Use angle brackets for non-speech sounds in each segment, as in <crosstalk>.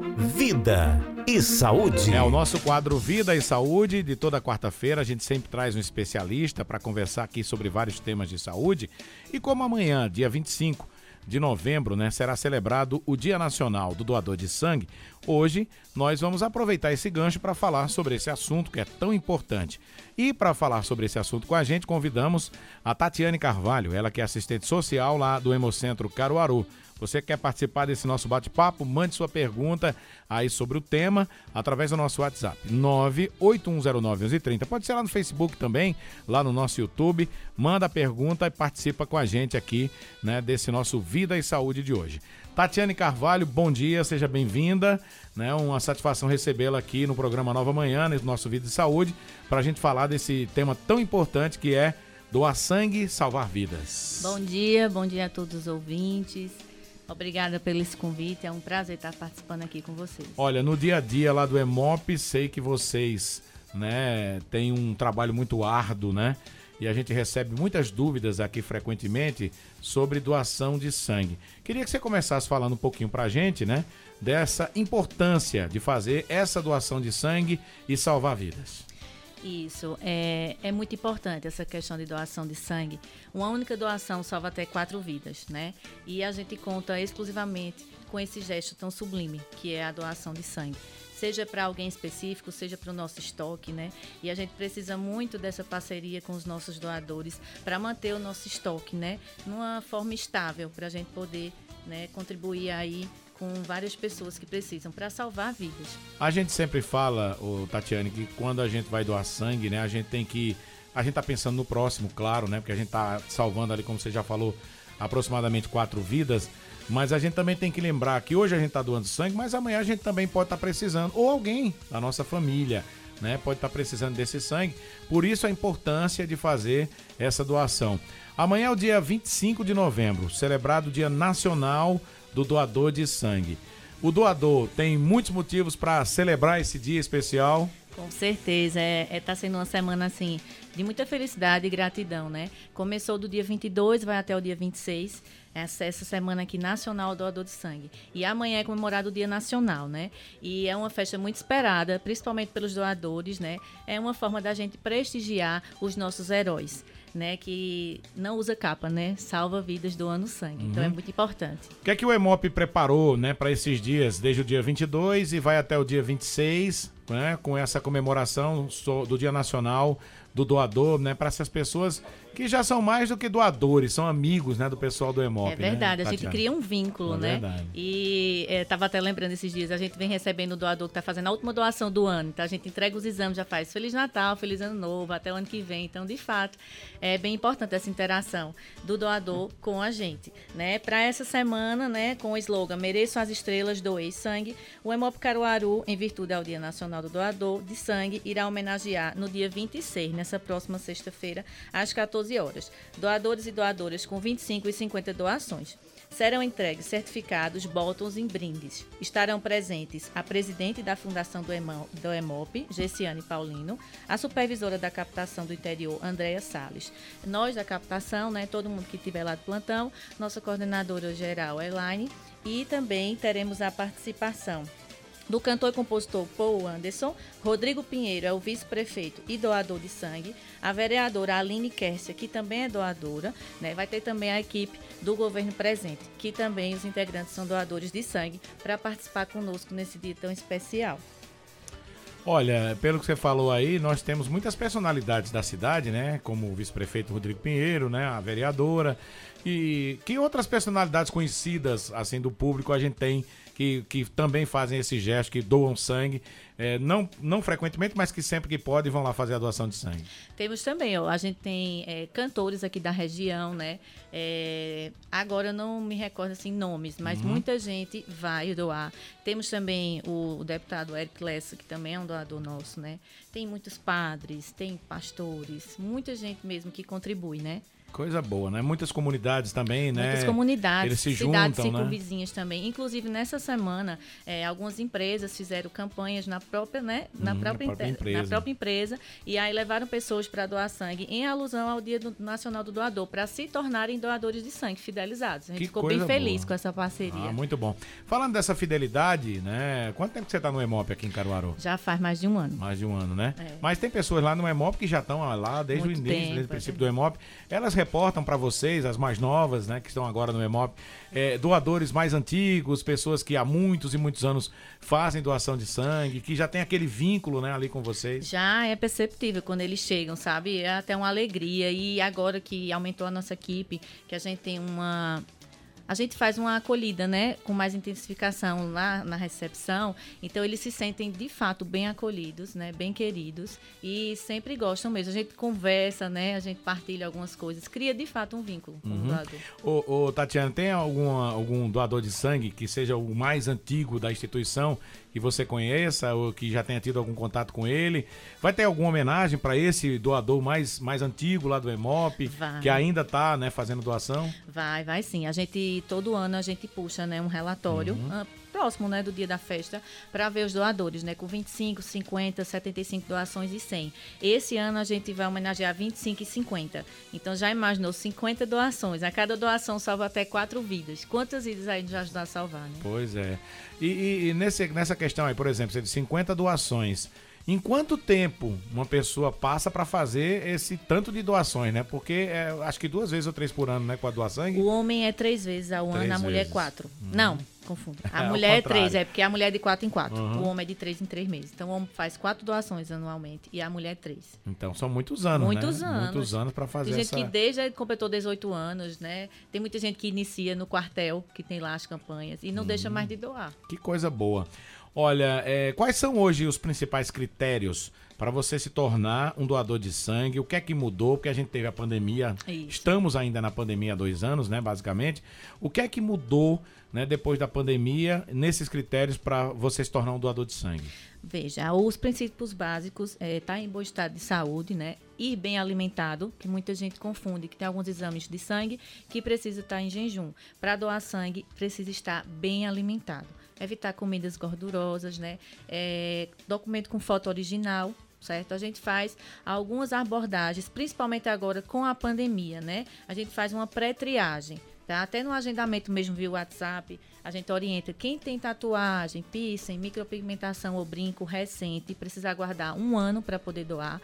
Vida e Saúde. É o nosso quadro Vida e Saúde de toda quarta-feira. A gente sempre traz um especialista para conversar aqui sobre vários temas de saúde. E como amanhã, dia 25 de novembro, né, será celebrado o Dia Nacional do Doador de Sangue, hoje nós vamos aproveitar esse gancho para falar sobre esse assunto que é tão importante. E para falar sobre esse assunto com a gente, convidamos a Tatiane Carvalho, ela que é assistente social lá do Hemocentro Caruaru. Você quer participar desse nosso bate-papo? Mande sua pergunta aí sobre o tema através do nosso WhatsApp 981091130. Pode ser lá no Facebook também, lá no nosso YouTube. Manda a pergunta e participa com a gente aqui, né, desse nosso Vida e Saúde de hoje. Tatiane Carvalho, bom dia, seja bem-vinda. Né, uma satisfação recebê-la aqui no programa Nova Manhã, no nosso Vida e Saúde, para a gente falar desse tema tão importante que é doar sangue, salvar vidas. Bom dia, bom dia a todos os ouvintes. Obrigada pelo esse convite, é um prazer estar participando aqui com vocês. Olha, no dia a dia lá do EMOP, sei que vocês né, têm um trabalho muito árduo, né? E a gente recebe muitas dúvidas aqui frequentemente sobre doação de sangue. Queria que você começasse falando um pouquinho para a gente, né? Dessa importância de fazer essa doação de sangue e salvar vidas. Isso, é, é muito importante essa questão de doação de sangue. Uma única doação salva até quatro vidas, né? E a gente conta exclusivamente com esse gesto tão sublime, que é a doação de sangue. Seja para alguém específico, seja para o nosso estoque, né? E a gente precisa muito dessa parceria com os nossos doadores para manter o nosso estoque, né? Numa forma estável, para a gente poder né, contribuir aí com várias pessoas que precisam para salvar vidas. A gente sempre fala, o Tatiane, que quando a gente vai doar sangue, né, a gente tem que a gente tá pensando no próximo, claro, né? Porque a gente tá salvando ali, como você já falou, aproximadamente quatro vidas. Mas a gente também tem que lembrar que hoje a gente tá doando sangue, mas amanhã a gente também pode estar tá precisando, ou alguém da nossa família, né? Pode estar tá precisando desse sangue. Por isso a importância de fazer essa doação. Amanhã é o dia 25 de novembro, celebrado o Dia Nacional do doador de sangue. O doador tem muitos motivos para celebrar esse dia especial. Com certeza, é, é tá sendo uma semana assim de muita felicidade e gratidão, né? Começou do dia 22, vai até o dia 26, essa, essa semana aqui nacional doador de sangue. E amanhã é comemorado o Dia Nacional, né? E é uma festa muito esperada, principalmente pelos doadores, né? É uma forma da gente prestigiar os nossos heróis né, que não usa capa, né, salva vidas doando sangue. Uhum. Então é uhum. muito importante. O que é que o EMOP preparou, né, para esses dias, desde o dia 22 e vai até o dia 26, né, com essa comemoração do Dia Nacional do doador, né, para essas pessoas que já são mais do que doadores, são amigos, né, do pessoal do EMOP. É verdade, né, a gente cria um vínculo, é né? Verdade. E estava é, até lembrando esses dias, a gente vem recebendo o doador que está fazendo a última doação do ano, então a gente entrega os exames, já faz Feliz Natal, Feliz Ano Novo, até o ano que vem. Então, de fato, é bem importante essa interação do doador com a gente, né? Para essa semana, né, com o slogan Mereço as Estrelas, doei sangue, o EMOP Caruaru, em virtude ao Dia Nacional do Doador de Sangue, irá homenagear no dia 26, nessa próxima sexta-feira, às 14 12 horas. Doadores e doadoras com 25 e 50 doações. Serão entregues certificados, botões e brindes. Estarão presentes a presidente da Fundação do, do EMOP, Gessiane Paulino, a supervisora da captação do interior, Andréa Sales. Nós da captação, né, todo mundo que estiver lá de plantão, nossa coordenadora geral, Elaine, e também teremos a participação do cantor e compositor Paul Anderson, Rodrigo Pinheiro é o vice-prefeito e doador de sangue, a vereadora Aline Kersia, que também é doadora, né? vai ter também a equipe do governo presente, que também os integrantes são doadores de sangue, para participar conosco nesse dia tão especial. Olha, pelo que você falou aí, nós temos muitas personalidades da cidade, né? Como o vice-prefeito Rodrigo Pinheiro, né? A vereadora. E que outras personalidades conhecidas, assim, do público a gente tem que, que também fazem esse gesto, que doam sangue, é, não, não frequentemente, mas que sempre que podem vão lá fazer a doação de sangue. Temos também, ó, a gente tem é, cantores aqui da região, né? É, agora não me recordo assim nomes, mas uhum. muita gente vai doar. Temos também o, o deputado Eric Lessa, que também é um doador nosso, né? Tem muitos padres, tem pastores, muita gente mesmo que contribui, né? Coisa boa, né? Muitas comunidades também, né? Muitas comunidades, Eles se cidades juntam, né? também. Inclusive, nessa semana, é, algumas empresas fizeram campanhas na própria, né? Na, hum, própria, na própria, empresa. na própria empresa. E aí levaram pessoas para doar sangue em alusão ao Dia do, Nacional do Doador, para se tornarem doadores de sangue fidelizados. A gente que ficou bem feliz boa. com essa parceria. Ah, muito bom. Falando dessa fidelidade, né? Quanto tempo que você está no EMOP aqui em Caruaru? Já faz mais de um ano. Mais de um ano, né? É. Mas tem pessoas lá no EMOP que já estão lá desde muito o início, tempo, desde o princípio é. do EMOP. Elas reportam para vocês, as mais novas, né, que estão agora no EMOP, é, doadores mais antigos, pessoas que há muitos e muitos anos fazem doação de sangue, que já tem aquele vínculo, né, ali com vocês? Já é perceptível quando eles chegam, sabe? É até uma alegria. E agora que aumentou a nossa equipe, que a gente tem uma a gente faz uma acolhida, né, com mais intensificação lá na recepção. Então eles se sentem de fato bem acolhidos, né, bem queridos e sempre gostam mesmo. A gente conversa, né, a gente partilha algumas coisas, cria de fato um vínculo com uhum. o doador. Ô, ô, Tatiana, tem alguma, algum doador de sangue que seja o mais antigo da instituição que você conheça ou que já tenha tido algum contato com ele. Vai ter alguma homenagem para esse doador mais, mais antigo lá do EMOP, vai. que ainda está né, fazendo doação? Vai, vai sim. A gente, todo ano, a gente puxa né, um relatório uhum. Ah, próximo né, do dia da festa para ver os doadores, né, com 25, 50, 75 doações e 100. Esse ano a gente vai homenagear 25 e 50. Então já imaginou 50 doações. A cada doação salva até quatro vidas. Quantas vidas aí já ajudar a salvar, né? Pois é. E, e, e nesse, nessa questão aí, por exemplo, você de 50 doações. Em quanto tempo uma pessoa passa para fazer esse tanto de doações, né? Porque é, acho que duas vezes ou três por ano, né? Com a doação. O homem é três vezes ao ano, a mulher é quatro. Hum. Não, confundo. <laughs> A é, mulher é três, é porque a mulher é de quatro em quatro. Uhum. O homem é de três em três meses. Então o homem faz quatro doações anualmente e a mulher é três. Então são muitos anos, muitos né? Anos. Muitos anos para fazer Tem gente essa... que desde completou 18 anos, né? Tem muita gente que inicia no quartel, que tem lá as campanhas, e não uhum. deixa mais de doar. Que coisa boa. Olha, é, quais são hoje os principais critérios para você se tornar um doador de sangue? O que é que mudou? Porque a gente teve a pandemia, Isso. estamos ainda na pandemia há dois anos, né, basicamente. O que é que mudou né, depois da pandemia nesses critérios para você se tornar um doador de sangue? Veja, os princípios básicos é estar tá em bom estado de saúde, né? Ir bem alimentado, que muita gente confunde, que tem alguns exames de sangue que precisa estar em jejum. Para doar sangue, precisa estar bem alimentado. Evitar comidas gordurosas, né? É, documento com foto original, certo? A gente faz algumas abordagens, principalmente agora com a pandemia, né? A gente faz uma pré-triagem. Tá? Até no agendamento mesmo via WhatsApp, a gente orienta quem tem tatuagem, piercing, micropigmentação ou brinco recente, precisa aguardar um ano para poder doar.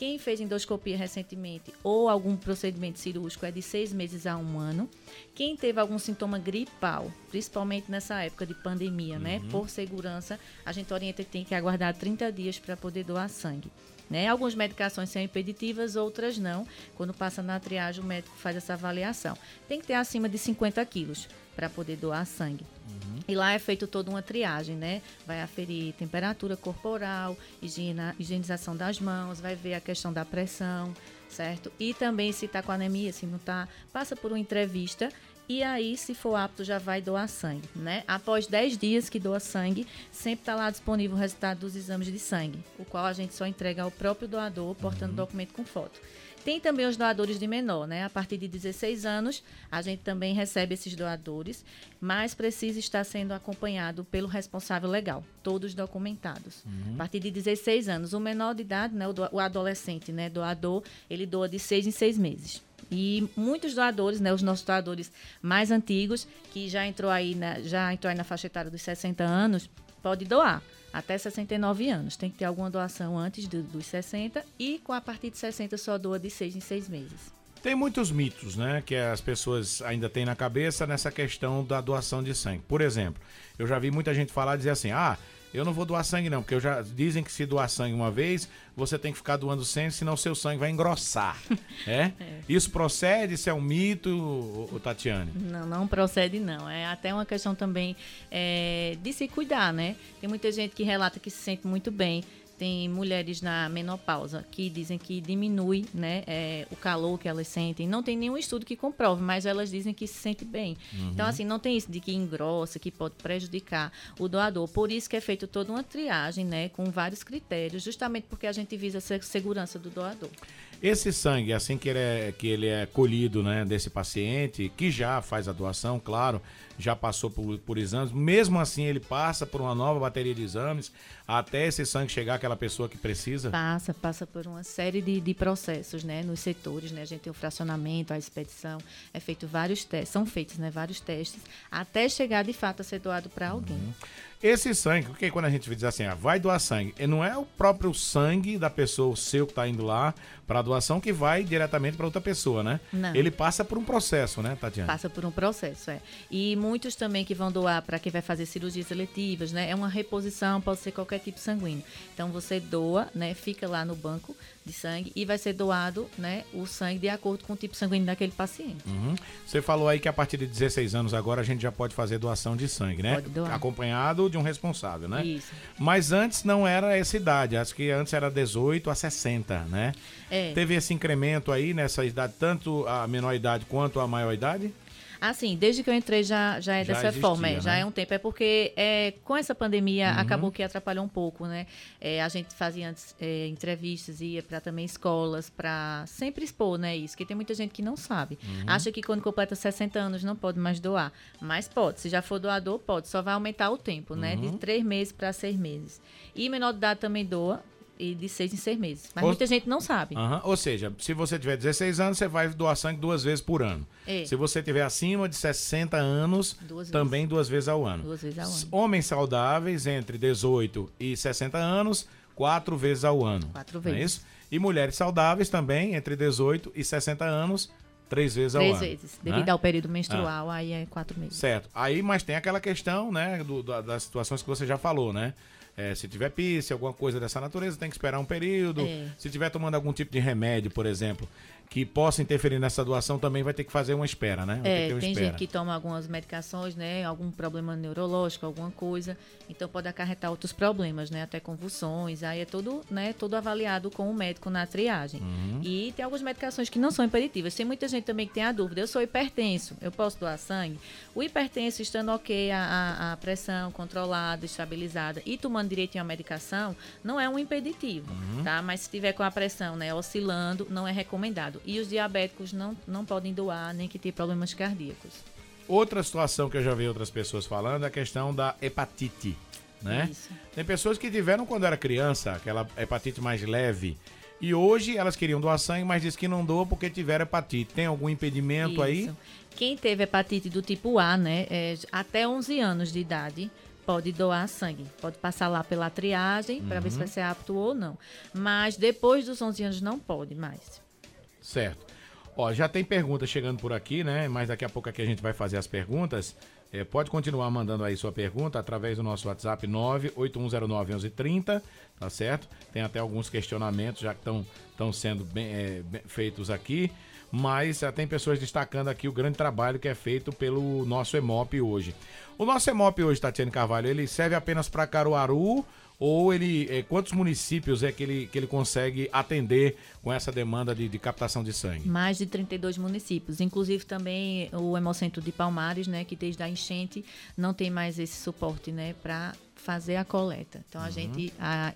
Quem fez endoscopia recentemente ou algum procedimento cirúrgico é de seis meses a um ano. Quem teve algum sintoma gripal, principalmente nessa época de pandemia, né, uhum. né? Por segurança, a gente orienta que tem que aguardar 30 dias para poder doar sangue. Né? Algumas medicações são impeditivas, outras não. Quando passa na triagem, o médico faz essa avaliação. Tem que ter acima de 50 quilos para poder doar sangue. Uhum. E lá é feito toda uma triagem, né? Vai aferir temperatura corporal, higiena, higienização das mãos, vai ver a questão da pressão, certo? E também se está com anemia, se não está, passa por uma entrevista e aí, se for apto, já vai doar sangue, né? Após 10 dias que doa sangue, sempre está lá disponível o resultado dos exames de sangue, o qual a gente só entrega ao próprio doador, portando uhum. documento com foto. Tem também os doadores de menor, né? A partir de 16 anos, a gente também recebe esses doadores, mas precisa estar sendo acompanhado pelo responsável legal, todos documentados. Uhum. A partir de 16 anos, o menor de idade, né, o adolescente, né, doador, ele doa de 6 em 6 meses. E muitos doadores, né, os nossos doadores mais antigos, que já entrou aí na, já entrou aí na faixa etária dos 60 anos, pode doar até 69 anos. Tem que ter alguma doação antes do, dos 60 e com a partir de 60 só doa de 6 em 6 meses. Tem muitos mitos, né, que as pessoas ainda têm na cabeça nessa questão da doação de sangue. Por exemplo, eu já vi muita gente falar dizer assim: "Ah, eu não vou doar sangue não, porque eu já dizem que se doar sangue uma vez, você tem que ficar doando sempre, senão seu sangue vai engrossar. <laughs> é? é? Isso procede? Isso é um mito, o, Tatiane? Não, não procede não. É até uma questão também é, de se cuidar, né? Tem muita gente que relata que se sente muito bem tem mulheres na menopausa que dizem que diminui né, é, o calor que elas sentem. Não tem nenhum estudo que comprove, mas elas dizem que se sente bem. Uhum. Então, assim, não tem isso de que engrossa, que pode prejudicar o doador. Por isso que é feito toda uma triagem, né, com vários critérios, justamente porque a gente visa a segurança do doador. Esse sangue, assim que ele é, que ele é colhido né, desse paciente, que já faz a doação, claro, já passou por, por exames, mesmo assim ele passa por uma nova bateria de exames até esse sangue chegar àquela pessoa que precisa? Passa, passa por uma série de, de processos, né, nos setores, né, a gente tem o fracionamento, a expedição, é feito vários testes, são feitos, né, vários testes, até chegar de fato a ser doado para alguém. Uhum. Esse sangue, porque quando a gente diz assim, ah, vai doar sangue, não é o próprio sangue da pessoa, o seu que está indo lá para a doação, que vai diretamente para outra pessoa, né? Não. Ele passa por um processo, né, Tatiana? Passa por um processo, é. E muitos também que vão doar para quem vai fazer cirurgias seletivas, né? É uma reposição, pode ser qualquer tipo sanguíneo. Então você doa, né? Fica lá no banco de sangue e vai ser doado, né? O sangue de acordo com o tipo sanguíneo daquele paciente. Uhum. Você falou aí que a partir de 16 anos agora a gente já pode fazer doação de sangue, né? Pode doar. Acompanhado de um responsável, né? Isso. Mas antes não era essa idade, acho que antes era 18 a 60, né? É. Teve esse incremento aí nessa idade, tanto a menor idade quanto a maior idade? Assim, desde que eu entrei já, já é já dessa existia, forma, é, né? já é um tempo. É porque é, com essa pandemia uhum. acabou que atrapalhou um pouco, né? É, a gente fazia antes é, entrevistas, ia para também escolas, para sempre expor, né? Isso, que tem muita gente que não sabe. Uhum. Acha que quando completa 60 anos não pode mais doar. Mas pode, se já for doador, pode. Só vai aumentar o tempo, né? De uhum. três meses para seis meses. E menor de idade também doa, e de seis em seis meses. Mas Ou... muita gente não sabe. Uhum. Ou seja, se você tiver 16 anos, você vai doar sangue duas vezes por ano. É. Se você tiver acima de 60 anos, duas também duas vezes ao ano. Duas vezes ao ano. Homens saudáveis entre 18 e 60 anos, quatro vezes ao ano. Quatro vezes. É isso? E mulheres saudáveis também entre 18 e 60 anos, três vezes ao três ano. Três vezes. Né? Devido ao período menstrual, ah. aí é quatro meses. Certo. Aí, mas tem aquela questão, né, do, das situações que você já falou, né? É, se tiver pisse, alguma coisa dessa natureza, tem que esperar um período. É. Se tiver tomando algum tipo de remédio, por exemplo, que possa interferir nessa doação também vai ter que fazer uma espera, né? Vai é, tem espera. gente que toma algumas medicações, né? Algum problema neurológico, alguma coisa. Então pode acarretar outros problemas, né? Até convulsões. Aí é tudo, né? Tudo avaliado com o médico na triagem. Uhum. E tem algumas medicações que não são impeditivas. Tem muita gente também que tem a dúvida. Eu sou hipertenso, eu posso doar sangue? O hipertenso estando ok, a, a pressão controlada, estabilizada e tomando direitinho a medicação, não é um impeditivo, uhum. tá? Mas se tiver com a pressão, né? Oscilando, não é recomendado. E os diabéticos não, não podem doar, nem que tenham problemas cardíacos. Outra situação que eu já vi outras pessoas falando é a questão da hepatite, né? Isso. Tem pessoas que tiveram quando era criança, aquela hepatite mais leve, e hoje elas queriam doar sangue, mas diz que não doa porque tiveram hepatite. Tem algum impedimento Isso. aí? Quem teve hepatite do tipo A, né, é, até 11 anos de idade, pode doar sangue. Pode passar lá pela triagem uhum. para ver se vai ser apto ou não. Mas depois dos 11 anos não pode mais. Certo. Ó, já tem perguntas chegando por aqui, né? Mas daqui a pouco aqui a gente vai fazer as perguntas. É, pode continuar mandando aí sua pergunta através do nosso WhatsApp 981091130, tá certo? Tem até alguns questionamentos já que estão sendo bem, é, bem feitos aqui, mas já tem pessoas destacando aqui o grande trabalho que é feito pelo nosso EMOP hoje. O nosso EMOP hoje, Tatiane Carvalho, ele serve apenas para Caruaru ou ele é, quantos municípios é que ele, que ele consegue atender com essa demanda de, de, captação de sangue? Mais de 32 municípios, inclusive também o Hemocentro de Palmares, né, que desde a enchente não tem mais esse suporte, né, para fazer a coleta. Então a uhum. gente a,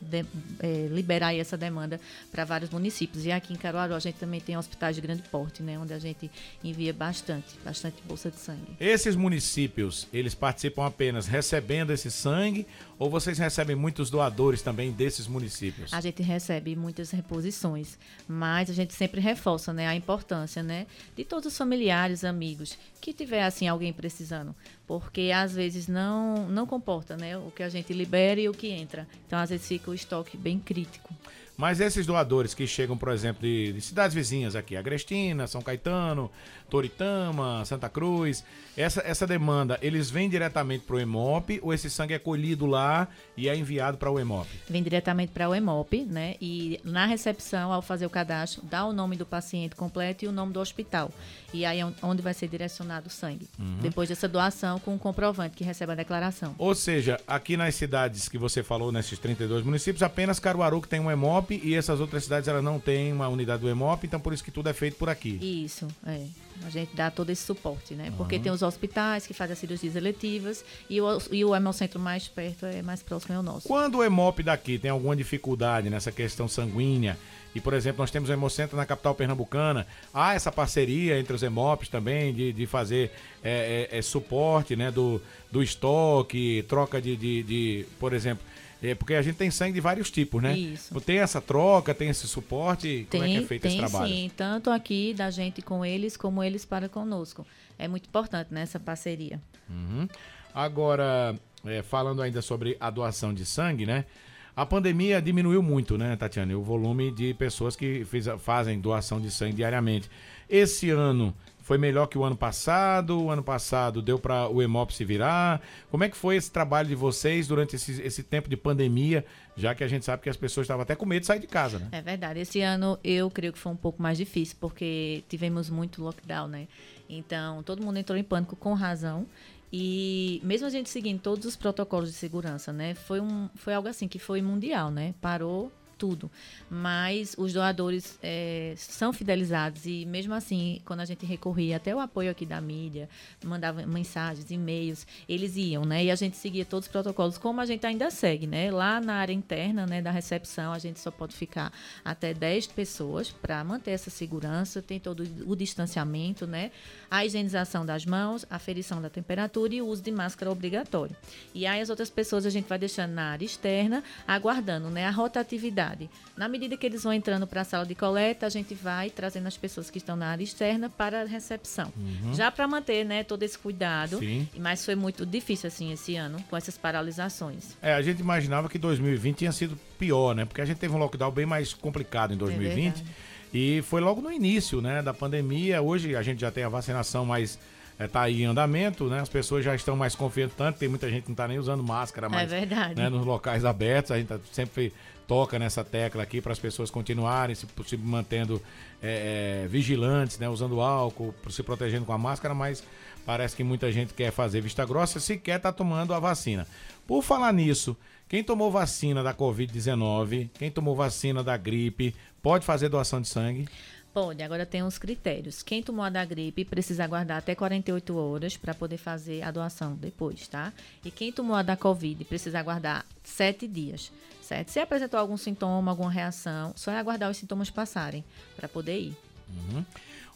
de, é, liberar essa demanda para vários municípios. E aqui em Caruaru a gente também tem hospitais de grande porte, né, onde a gente envia bastante, bastante bolsa de sangue. Esses municípios, eles participam apenas recebendo esse sangue ou vocês recebem muitos doadores também desses municípios? A gente recebe muitas reposições, mas a gente sempre reforça, né, a importância, né, de todos os familiares, amigos que tiver assim alguém precisando, porque às vezes não não comporta, né, o que a gente libera e o que entra. Então às vezes fica o estoque bem crítico. Mas esses doadores que chegam, por exemplo, de, de, cidades vizinhas aqui, Agrestina, São Caetano, Toritama, Santa Cruz, essa, essa demanda, eles vêm diretamente para o EMOP ou esse sangue é colhido lá e é enviado para o EMOP? Vem diretamente para o EMOP, né? E na recepção, ao fazer o cadastro, dá o nome do paciente completo e o nome do hospital. E aí é onde vai ser direcionado o sangue. Uhum. Depois dessa doação, com o comprovante que recebe a declaração. Ou seja, aqui nas cidades que você falou, nesses 32 municípios, apenas Caruaru que tem um EMOP e essas outras cidades elas não têm uma unidade do EMOP, então por isso que tudo é feito por aqui. Isso, é. A gente dá todo esse suporte, né? Uhum. Porque tem os hospitais que fazem as cirurgias eletivas e o, e o hemocentro mais perto é mais próximo é o nosso. Quando o hemop daqui tem alguma dificuldade nessa questão sanguínea, e, por exemplo, nós temos o Hemocentro na capital pernambucana. Há essa parceria entre os Hemops também, de, de fazer é, é, é, suporte né, do, do estoque, troca de, de, de por exemplo, é, porque a gente tem sangue de vários tipos, né? Isso. Tem essa troca, tem esse suporte? Tem, Como é que é feito tem, esse trabalho? Sim, tanto aqui da gente com eles, como eles para conosco. É muito importante nessa né, parceria. Uhum. Agora, é, falando ainda sobre a doação de sangue, né? A pandemia diminuiu muito, né, Tatiana? O volume de pessoas que fiz, fazem doação de sangue diariamente. Esse ano foi melhor que o ano passado? O ano passado deu para o Hemop se virar? Como é que foi esse trabalho de vocês durante esse, esse tempo de pandemia, já que a gente sabe que as pessoas estavam até com medo de sair de casa, né? É verdade. Esse ano eu creio que foi um pouco mais difícil, porque tivemos muito lockdown, né? Então, todo mundo entrou em pânico com razão. E mesmo a gente seguindo todos os protocolos de segurança, né? Foi, um, foi algo assim que foi mundial, né? Parou tudo. Mas os doadores é, são fidelizados e mesmo assim, quando a gente recorria até o apoio aqui da mídia, mandava mensagens, e-mails, eles iam, né? E a gente seguia todos os protocolos, como a gente ainda segue, né? Lá na área interna, né, da recepção, a gente só pode ficar até 10 pessoas para manter essa segurança, tem todo o distanciamento, né? A higienização das mãos, a aferição da temperatura e o uso de máscara obrigatório. E aí as outras pessoas a gente vai deixando na área externa, aguardando, né, a rotatividade na medida que eles vão entrando para a sala de coleta, a gente vai trazendo as pessoas que estão na área externa para a recepção. Uhum. Já para manter né, todo esse cuidado. Sim. Mas foi muito difícil assim esse ano, com essas paralisações. É, a gente imaginava que 2020 tinha sido pior, né? Porque a gente teve um lockdown bem mais complicado em 2020. É e foi logo no início né, da pandemia. Hoje a gente já tem a vacinação mais está é, tá aí em andamento, né? As pessoas já estão mais confiantes, tanto tem muita gente que não está nem usando máscara mais é verdade. Né, nos locais abertos. A gente tá sempre toca nessa tecla aqui para as pessoas continuarem se, se mantendo é, é, vigilantes, né? Usando álcool, se protegendo com a máscara, mas parece que muita gente quer fazer vista grossa sequer está tomando a vacina. Por falar nisso, quem tomou vacina da Covid-19, quem tomou vacina da gripe, pode fazer doação de sangue? Pode, agora tem uns critérios. Quem tomou a da gripe precisa aguardar até 48 horas para poder fazer a doação depois, tá? E quem tomou a da Covid precisa aguardar 7 dias, certo? Se apresentou algum sintoma, alguma reação, só é aguardar os sintomas passarem para poder ir. Uhum.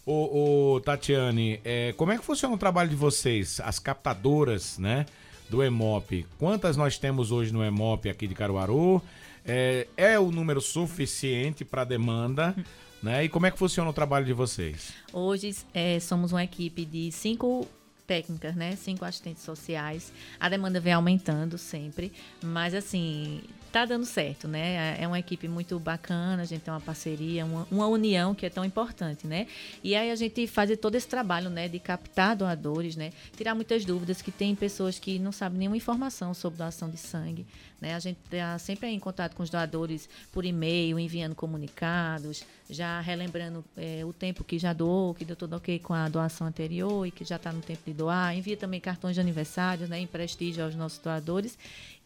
Ô, ô, Tatiane, é, como é que funciona o trabalho de vocês, as captadoras, né, do EMOP? Quantas nós temos hoje no EMOP aqui de Caruaru? É, é o número suficiente para a demanda? Né? E como é que funciona o trabalho de vocês? Hoje é, somos uma equipe de cinco técnicas, né? Cinco assistentes sociais. A demanda vem aumentando sempre, mas assim, tá dando certo, né? É uma equipe muito bacana, a gente tem uma parceria, uma, uma, união que é tão importante, né? E aí a gente faz todo esse trabalho, né, de captar doadores, né? Tirar muitas dúvidas, que tem pessoas que não sabem nenhuma informação sobre doação de sangue, né? A gente está sempre em contato com os doadores por e-mail, enviando comunicados, já relembrando é, o tempo que já doou, que deu tudo ok com a doação anterior e que já está no tempo de doar. Envia também cartões de aniversário, né, em prestígio aos nossos doadores.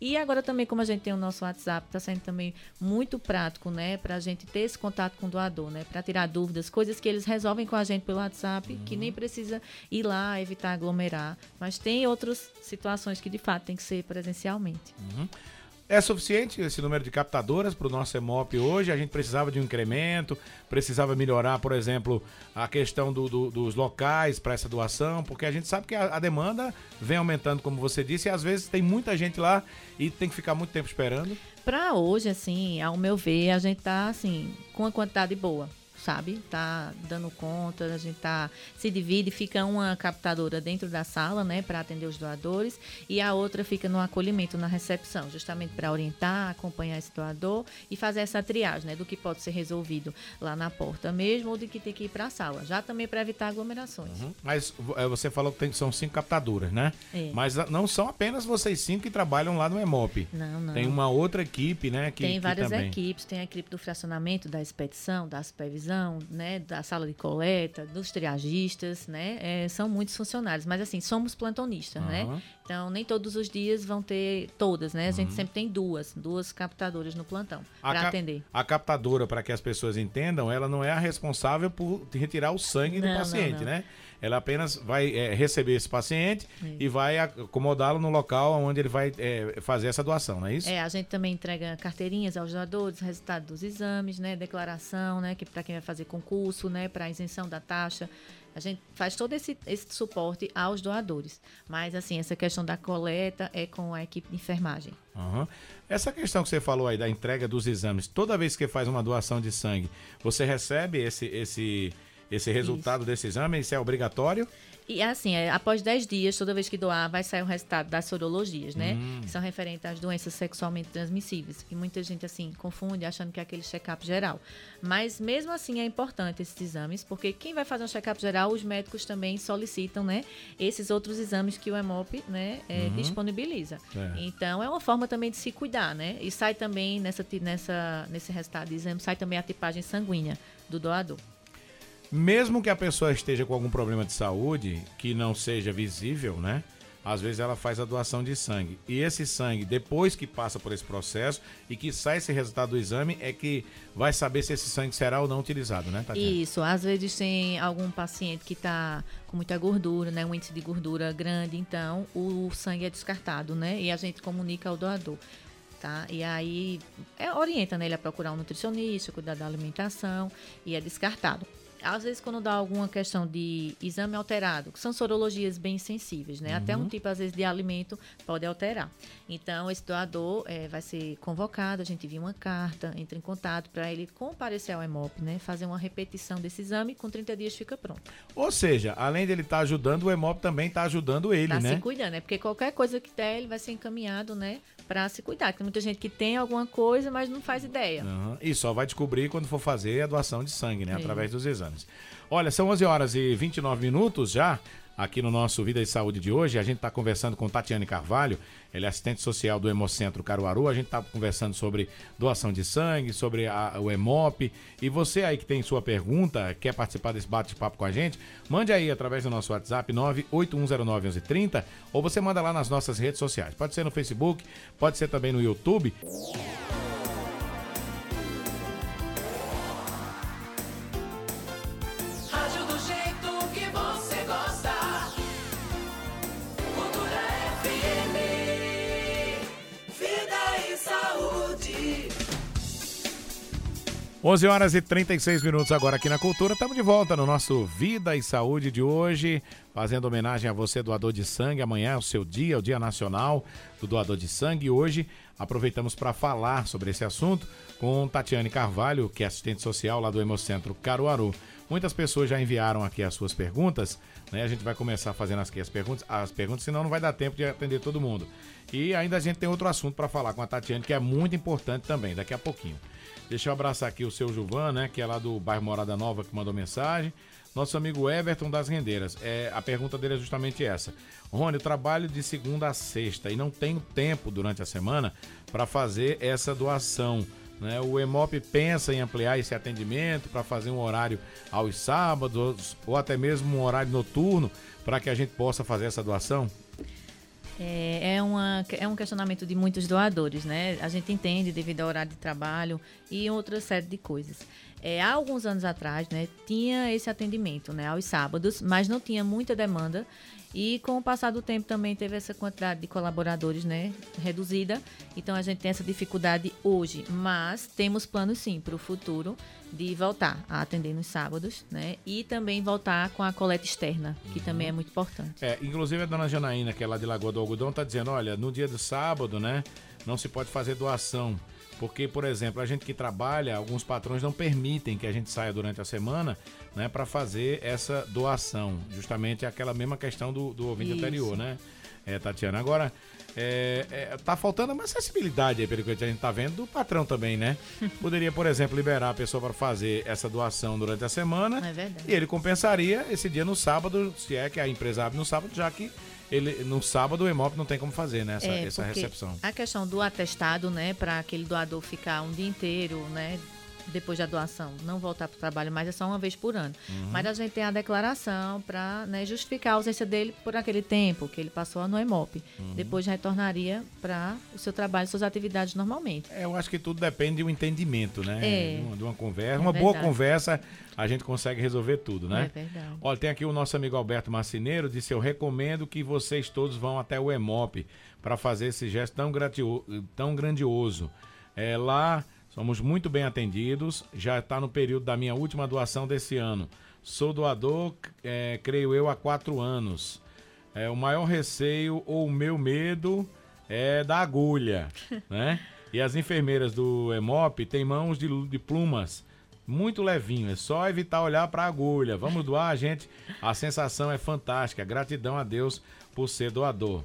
E agora também, como a gente tem o nosso WhatsApp, está sendo também muito prático, né? Para a gente ter esse contato com o doador, né? Para tirar dúvidas, coisas que eles resolvem com a gente pelo WhatsApp, uhum. que nem precisa ir lá, evitar aglomerar. Mas tem outras situações que de fato tem que ser presencialmente. Uhum. É suficiente esse número de captadoras para o nosso EMOP hoje? A gente precisava de um incremento, precisava melhorar, por exemplo, a questão do, do, dos locais para essa doação, porque a gente sabe que a, a, demanda vem aumentando, como você disse, e às vezes tem muita gente lá e tem que ficar muito tempo esperando. Para hoje, assim, ao meu ver, a gente está assim, com uma quantidade boa sabe? Tá dando conta, a gente tá se divide, fica uma captadora dentro da sala, né, para atender os doadores, e a outra fica no acolhimento, na recepção, justamente para orientar, acompanhar esse doador e fazer essa triagem, né, do que pode ser resolvido lá na porta mesmo ou do que tem que ir para a sala, já também para evitar aglomerações. Uhum. Mas é, você falou que tem, são cinco captadoras, né? É. Mas não são apenas vocês cinco que trabalham lá no EMOP. Não, não. Tem uma outra equipe, né? Que, tem várias que equipes, tem a equipe do fracionamento, da expedição, da supervisão supervisão, né, da sala de coleta, dos triagistas, né, é, são muitos funcionários, mas assim, somos plantonistas, uhum. né, então nem todos os dias vão ter todas, né, a gente uhum. sempre tem duas, duas captadoras no plantão para atender. A captadora, para que as pessoas entendam, ela não é a responsável por retirar o sangue não, do paciente, não, não. né? Ela apenas vai é, receber esse paciente isso. e vai acomodá-lo no local onde ele vai é, fazer essa doação, não é isso? É, a gente também entrega carteirinhas aos doadores, resultado dos exames, né, declaração, né, que para quem vai fazer concurso, né, para isenção da taxa. A gente faz todo esse, esse suporte aos doadores. Mas, assim, essa questão da coleta é com a equipe de enfermagem. Uhum. Essa questão que você falou aí da entrega dos exames, toda vez que faz uma doação de sangue, você recebe esse, esse esse resultado Isso. desse exame? Isso é obrigatório? E assim, é, após 10 dias, toda vez que doar, vai sair o resultado das sorologias, né? Hum. Que são referentes às doenças sexualmente transmissíveis. Que muita gente, assim, confunde achando que é aquele check-up geral. Mas mesmo assim é importante esses exames, porque quem vai fazer um check-up geral, os médicos também solicitam, né? Esses outros exames que o EMOP, né, é, uhum. disponibiliza. É. Então é uma forma também de se cuidar, né? E sai também nessa, nessa, nesse resultado de exame, sai também a tipagem sanguínea do doador. Mesmo que a pessoa esteja com algum problema de saúde que não seja visível, né? Às vezes ela faz a doação de sangue. E esse sangue, depois que passa por esse processo e que sai esse resultado do exame, é que vai saber se esse sangue será ou não utilizado, né, Tatiana? Isso. Às vezes tem algum paciente que está com muita gordura, né? Um índice de gordura grande, então o sangue é descartado, né? E a gente comunica ao doador. Tá? E aí é, orienta né, ele a procurar um nutricionista, cuidar da alimentação e é descartado às vezes quando dá alguma questão de exame alterado, que são sorologias bem sensíveis, né? Uhum. Até um uhum. tipo, às vezes, de alimento pode alterar. Então, esse doador é, vai ser convocado, a gente envia uma carta, entra em contato para ele comparecer ao EMOP, né? Fazer uma repetição desse exame, com 30 dias fica pronto. Ou seja, além de ele estar tá ajudando, o EMOP também está ajudando ele, tá né? Está se cuidando, né? Porque qualquer coisa que der, ele vai ser encaminhado, né? Para se cuidar. Tem muita gente que tem alguma coisa, mas não faz ideia. Uhum. E só vai descobrir quando for fazer a doação de sangue, né? É. Através dos exames. Olha, são 11 horas e 29 minutos já aqui no nosso Vida e Saúde de hoje. A gente está conversando com Tatiane Carvalho, ele é assistente social do Hemocentro Caruaru. A gente está conversando sobre doação de sangue, sobre a, o Hemop. E você aí que tem sua pergunta, quer participar desse bate-papo com a gente, mande aí através do nosso WhatsApp 981091130 ou você manda lá nas nossas redes sociais. Pode ser no Facebook, pode ser também no YouTube. 11 horas e 36 minutos agora aqui na Cultura. Estamos de volta no nosso Vida e Saúde de hoje, fazendo homenagem a você, doador de sangue. Amanhã é o seu dia, o Dia Nacional do Doador de Sangue. E hoje aproveitamos para falar sobre esse assunto com Tatiane Carvalho, que é assistente social lá do Hemocentro Caruaru. Muitas pessoas já enviaram aqui as suas perguntas, né? A gente vai começar fazendo aqui as perguntas, as perguntas, senão não vai dar tempo de atender todo mundo. E ainda a gente tem outro assunto para falar com a Tatiane, que é muito importante também, daqui a pouquinho. Deixa eu abraçar aqui o seu Juvan, né? Que é lá do bairro Morada Nova, que mandou mensagem. Nosso amigo Everton das Rendeiras. É, a pergunta dele é justamente essa. Rony, eu trabalho de segunda a sexta e não tenho tempo durante a semana para fazer essa doação. Né? O EMOP pensa em ampliar esse atendimento para fazer um horário aos sábados ou até mesmo um horário noturno para que a gente possa fazer essa doação? É, é, uma, é um questionamento de muitos doadores, né? A gente entende devido ao horário de trabalho e outra série de coisas. É, há alguns anos atrás, né, tinha esse atendimento, né, aos sábados, mas não tinha muita demanda e com o passar do tempo também teve essa quantidade de colaboradores, né, reduzida. Então a gente tem essa dificuldade hoje, mas temos planos sim para o futuro de voltar a atender nos sábados, né, e também voltar com a coleta externa, que uhum. também é muito importante. É, inclusive a dona Janaína, que é lá de Lagoa do Algodão, está dizendo, olha, no dia do sábado, né, não se pode fazer doação porque, por exemplo, a gente que trabalha, alguns patrões não permitem que a gente saia durante a semana né, para fazer essa doação. Justamente aquela mesma questão do, do ouvinte Isso. anterior, né, é, Tatiana? Agora, é, é, tá faltando uma acessibilidade aí, pelo que a gente tá vendo, do patrão também, né? <laughs> Poderia, por exemplo, liberar a pessoa para fazer essa doação durante a semana. É verdade. E ele compensaria esse dia no sábado, se é que a empresa abre no sábado, já que ele no sábado o EMOP não tem como fazer né, essa, é, essa recepção. A questão do atestado, né, para aquele doador ficar um dia inteiro, né, depois da doação, não voltar para o trabalho mais, é só uma vez por ano. Uhum. Mas a gente tem a declaração para né, justificar a ausência dele por aquele tempo que ele passou no EMOP. Uhum. Depois retornaria para o seu trabalho, suas atividades normalmente. É, eu acho que tudo depende do entendimento, né? É. De uma, de uma conversa. É uma verdade. boa conversa, a gente consegue resolver tudo, né? É verdade. Olha, tem aqui o nosso amigo Alberto Marcineiro, disse, eu recomendo que vocês todos vão até o EMOP para fazer esse gesto tão, tão grandioso. É, lá somos muito bem atendidos, já está no período da minha última doação desse ano. Sou doador, é, creio eu, há quatro anos. É, o maior receio ou o meu medo é da agulha, <laughs> né? E as enfermeiras do EMOP têm mãos de, de plumas muito levinho, é só evitar olhar para a agulha. Vamos doar, gente. A sensação é fantástica. Gratidão a Deus por ser doador.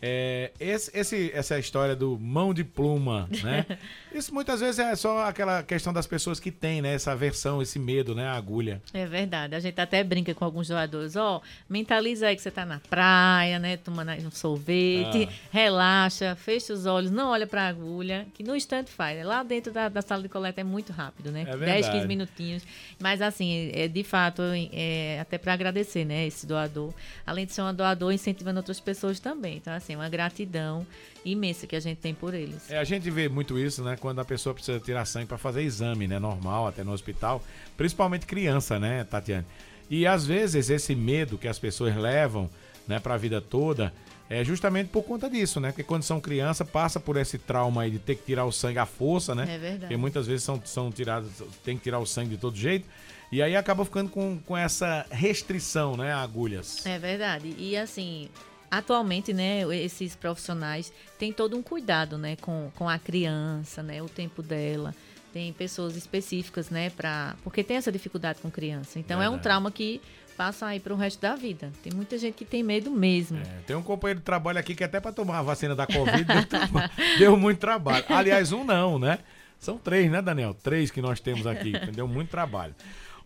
É, esse, esse, essa história do mão de pluma, né? <laughs> Isso muitas vezes é só aquela questão das pessoas que têm, né? Essa aversão, esse medo, né? A agulha. É verdade. A gente até brinca com alguns doadores. Ó, oh, mentaliza aí que você tá na praia, né? Tomando um sorvete, ah. relaxa, fecha os olhos, não olha para a agulha, que no instante faz. Lá dentro da, da, sala de coleta é muito rápido, né? É 10, 15 minutinhos. Mas assim, é, de fato, é, até para agradecer, né? Esse doador. Além de ser um doador, incentivando outras pessoas também. Então, assim, uma gratidão imensa que a gente tem por eles. É, a gente vê muito isso, né? Quando a pessoa precisa tirar sangue para fazer exame, né? Normal, até no hospital. Principalmente criança, né, Tatiane? E às vezes esse medo que as pessoas levam, né, para a vida toda, é justamente por conta disso, né? Porque quando são criança, passa por esse trauma aí de ter que tirar o sangue à força, né? É verdade. Porque muitas vezes são, são tirados, tem que tirar o sangue de todo jeito. E aí acaba ficando com, com essa restrição, né? A agulhas. É verdade. E assim, atualmente, né, esses profissionais têm todo um cuidado, né, com, com a criança, né, o tempo dela. Tem pessoas específicas, né, para porque tem essa dificuldade com criança. Então Verdade. é um trauma que passa aí para o resto da vida. Tem muita gente que tem medo mesmo. É, tem um companheiro de trabalho aqui que até para tomar a vacina da Covid deu, deu, muito trabalho. Aliás, um não, né? São três, né, Daniel? Três que nós temos aqui. Deu muito trabalho.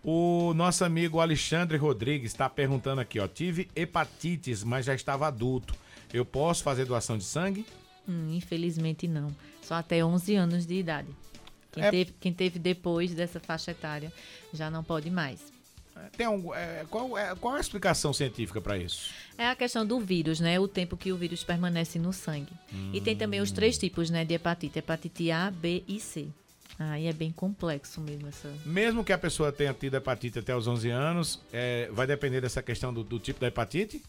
O nosso amigo Alexandre Rodrigues está perguntando aqui, ó. Tive hepatites, mas já estava adulto. Eu posso fazer doação de sangue? Hum, infelizmente não. Só até 11 anos de idade. Quem, é... teve, quem teve depois dessa faixa etária já não pode mais. É, tem um, é, qual, é, qual a explicação científica para isso? É a questão do vírus, né? O tempo que o vírus permanece no sangue. Hum. E tem também os três tipos né, de hepatite: hepatite A, B e C. Aí é bem complexo mesmo essa. Mesmo que a pessoa tenha tido hepatite até os 11 anos, é, vai depender dessa questão do, do, tipo da hepatite?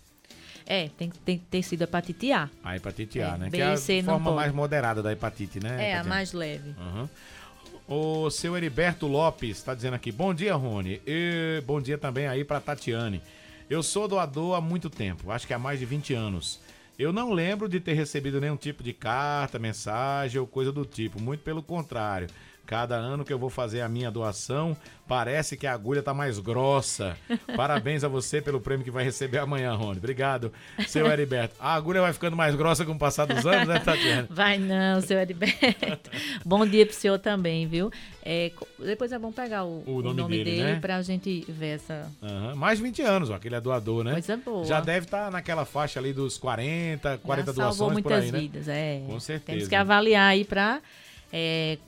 É, tem, tem que ter sido hepatite A. A hepatite A, é, né? B que é a C forma mais moderada da hepatite, né? É, a mais leve. Uhum. O seu Heriberto Lopes está dizendo aqui: Bom dia, Rony. E bom dia também aí para Tatiane. Eu sou doador há muito tempo, acho que há mais de 20 anos. Eu não lembro de ter recebido nenhum tipo de carta, mensagem ou coisa do tipo, muito pelo contrário. Cada ano que eu vou fazer a minha doação, parece que a agulha tá mais grossa. <laughs> Parabéns a você pelo prêmio que vai receber amanhã, Rony. Obrigado, seu Heriberto. A agulha vai ficando mais grossa com o passar dos anos, né, Tatiana? <laughs> Vai não, seu Heriberto. <laughs> bom dia pro senhor também, viu? É, depois é bom pegar o, o, nome, o nome, dele, dele né? pra gente ver essa... Uhum. Mais 20 anos, ó, que ele é doador, né? Coisa boa. Já deve estar tá naquela faixa ali dos 40, 40 Já doações salvou muitas aí, né? vidas, é. Com certeza. Temos que avaliar aí pra é,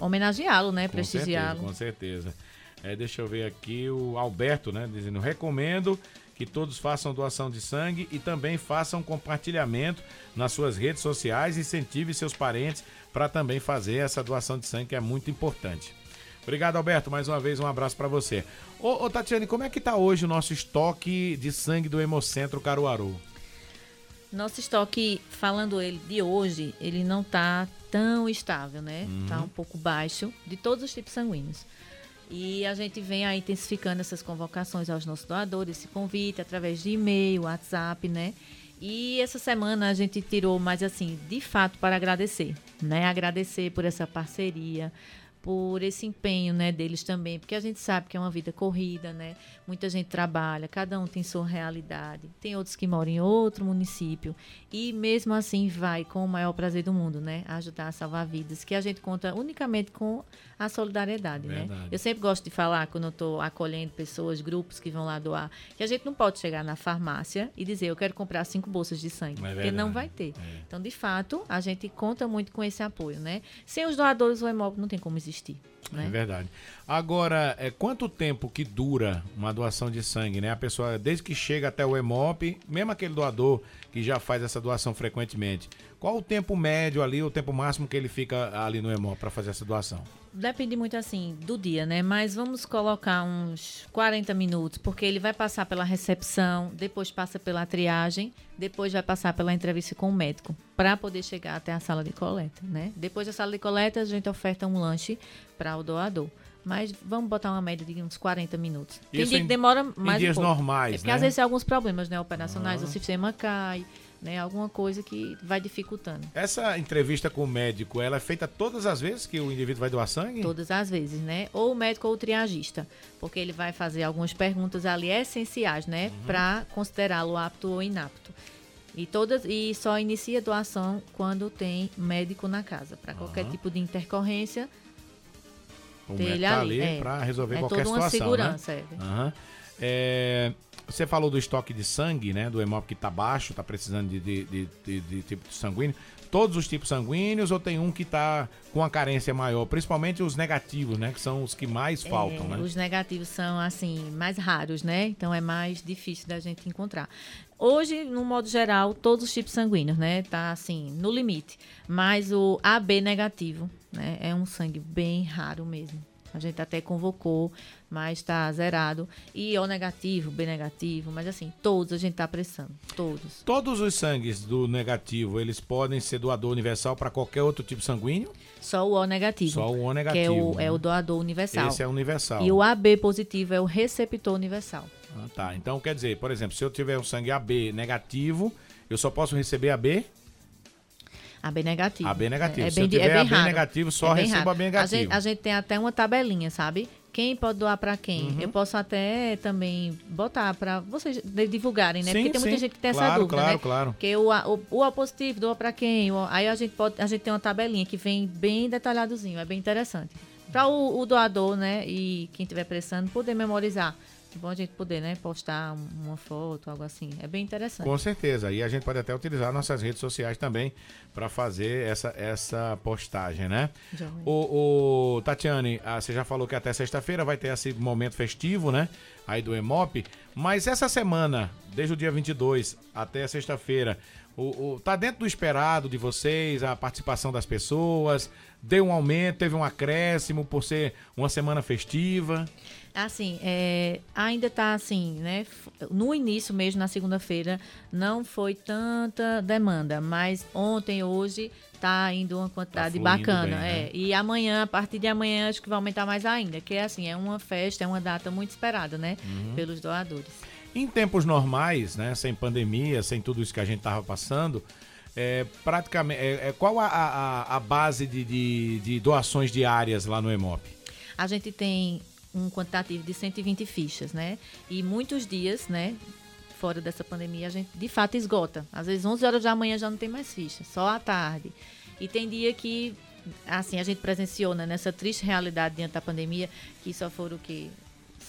homenageá-lo, né? Prestigiá-lo. Com certeza. Com certeza. É, deixa eu ver aqui o Alberto, né? Dizendo, recomendo que todos façam doação de sangue e também façam compartilhamento nas suas redes sociais e incentive seus parentes para também fazer essa doação de sangue que é muito importante. Obrigado, Alberto. Mais uma vez, um abraço para você. Ô, ô, Tatiane, como é que está hoje o nosso estoque de sangue do Hemocentro Caruaru? Nosso estoque, falando ele de hoje, ele não está tão estável, né? Está uhum. um pouco baixo de todos os tipos sanguíneos. E a gente vem aí intensificando essas convocações aos nossos doadores, esse convite através de e-mail, WhatsApp, né? E essa semana a gente tirou mais assim, de fato, para agradecer, né? Agradecer por essa parceria, por esse empenho, né, deles também, porque a gente sabe que é uma vida corrida, né? Muita gente trabalha, cada um tem sua realidade. Tem outros que moram em outro município e mesmo assim vai com o maior prazer do mundo, né, ajudar a salvar vidas, que a gente conta unicamente com a solidariedade, né? Verdade. né? Eu sempre gosto de falar quando eu estou acolhendo pessoas, grupos que vão lá doar, que a gente não pode chegar na farmácia e dizer eu quero comprar cinco bolsas de sangue, é porque não vai ter. É. Então, de fato, a gente conta muito com esse apoio, né? Sem os doadores, o hemóvel não tem como existir existir. Né? É verdade. Agora, é, quanto tempo que dura uma doação de sangue, né? A pessoa, desde que chega até o EMOP, mesmo aquele doador que já faz essa doação frequentemente, qual o tempo médio ali, o tempo máximo que ele fica ali no EMOP para fazer essa doação? Depende muito assim do dia, né? Mas vamos colocar uns 40 minutos, porque ele vai passar pela recepção, depois passa pela triagem, depois vai passar pela entrevista com o médico, para poder chegar até a sala de coleta, né? Depois da sala de coleta, a gente oferta um lanche para o doador. Mas vamos botar uma média de uns 40 minutos. Tem Isso dia em, que demora mais em dias um pouco. normais, é porque né? às vezes tem alguns problemas né, operacionais, Ah. o sistema cai, né? Alguma coisa que vai dificultando. Essa entrevista com o médico, ela é feita todas as vezes que o indivíduo vai doar sangue? Todas as vezes, né? Ou o médico ou o triagista, porque ele vai fazer algumas perguntas ali essenciais, né, Uhum. para considerá-lo apto ou inapto. E todas e só inicia a doação quando tem médico na casa, para qualquer Aham. tipo de intercorrência. O médico tá ali, ali é. para resolver é qualquer toda uma situação, né? segurança, é. É, você falou do estoque de sangue, né? Do hemop que tá baixo, tá precisando de, de, de, de- tipo sanguíneo. Todos os tipos sanguíneos ou tem um que tá com uma carência maior? Principalmente os negativos, né? Que são os que mais faltam, É, né? Os negativos são, assim, mais raros, né? Então é mais difícil da gente encontrar. Hoje, no modo geral, todos os tipos sanguíneos, né? Tá, assim, no limite. Mas o AB negativo, né? É um sangue bem raro mesmo. A gente até convocou, mas está zerado. E O negativo, B negativo, mas assim, todos a gente tá pressando. Todos. Todos os sangues do negativo, eles podem ser doador universal para qualquer outro tipo sanguíneo? Só o O negativo. Só o O Que é negativo. o, é né? o doador universal. Esse é universal. E o AB positivo é o receptor universal. Ah, tá. Então quer dizer, por exemplo, se eu tiver um sangue AB negativo, eu só posso receber AB? AB negativo. AB negativo. É, Se bem, eu é tiver bem AB raro. negativo, só bem recebo raro. AB A negativo. gente, a gente tem até uma tabelinha, sabe? Quem pode doar para quem? Uhum. Eu posso até também botar para vocês divulgarem, né? Sim, Porque tem muita sim. gente que tem essa Claro, dúvida, claro, né? claro. Porque o, A- o, o A positivo doa para quem? O- aí a gente pode, a gente tem uma tabelinha que vem bem detalhadozinho, é bem interessante. Para o, o doador, né, e quem estiver prestando poder memorizar. É bom a gente poder, né, postar um- uma foto, algo assim. É bem interessante. Com certeza. E a gente pode até utilizar nossas redes sociais também para fazer essa, essa postagem, né? O, o Tatiane, ah, você já falou que até sexta-feira vai ter esse momento festivo, né? Aí do EMOP. Mas essa semana, desde o dia 22 até sexta-feira, o, o- tá dentro do esperado de vocês, a participação das pessoas? Deu um aumento, teve um acréscimo por ser uma semana festiva? Assim, é, ainda está assim, né? No início mesmo, na segunda-feira, não foi tanta demanda, mas ontem, hoje, está indo uma quantidade fluindo bacana. bem, né? é. E amanhã, a partir de amanhã, acho que vai aumentar mais ainda, que é assim, é uma festa, é uma data muito esperada, né? Uhum. Pelos doadores. Em tempos normais, né, sem pandemia, sem tudo isso que a gente estava passando, é, praticamente, é, é, qual a, a, a base de, de, de doações diárias lá no EMOP? A gente tem um quantitativo de 120 fichas, né? E muitos dias, né? Fora dessa pandemia, a gente de fato esgota. Às vezes 11 horas da manhã já não tem mais ficha, só à tarde. E tem dia que, assim, a gente presenciou né, nessa triste realidade diante da pandemia, que só foram o quê?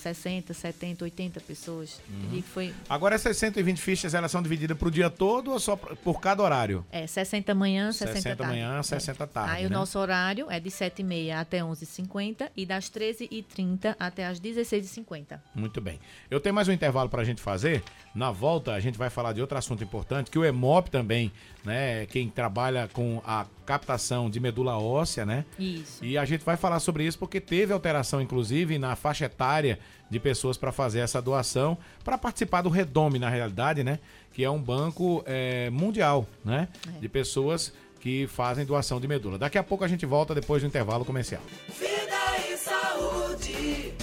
60, 70, 80 pessoas. Que foi Agora essas 120 fichas, elas são divididas para o dia todo ou só por cada horário? é, 60 manhã, 60, 60 tarde. manhã, É. 60 tarde, Aí o né? nosso horário é de 7h30 até 11h50 e das 13h30 até as 16h50. Muito bem. Eu tenho mais um intervalo para a gente fazer. Na volta, a gente vai falar de outro assunto importante, que o EMOP também, né? Quem trabalha com a captação de medula óssea, né? Isso. E a gente vai falar sobre isso porque teve alteração, inclusive, na faixa etária de pessoas para fazer essa doação, para participar do Redome, na realidade, né? Que é um banco é, mundial, né? De pessoas que fazem doação de medula. Daqui a pouco a gente volta depois do intervalo comercial. Vida e saúde.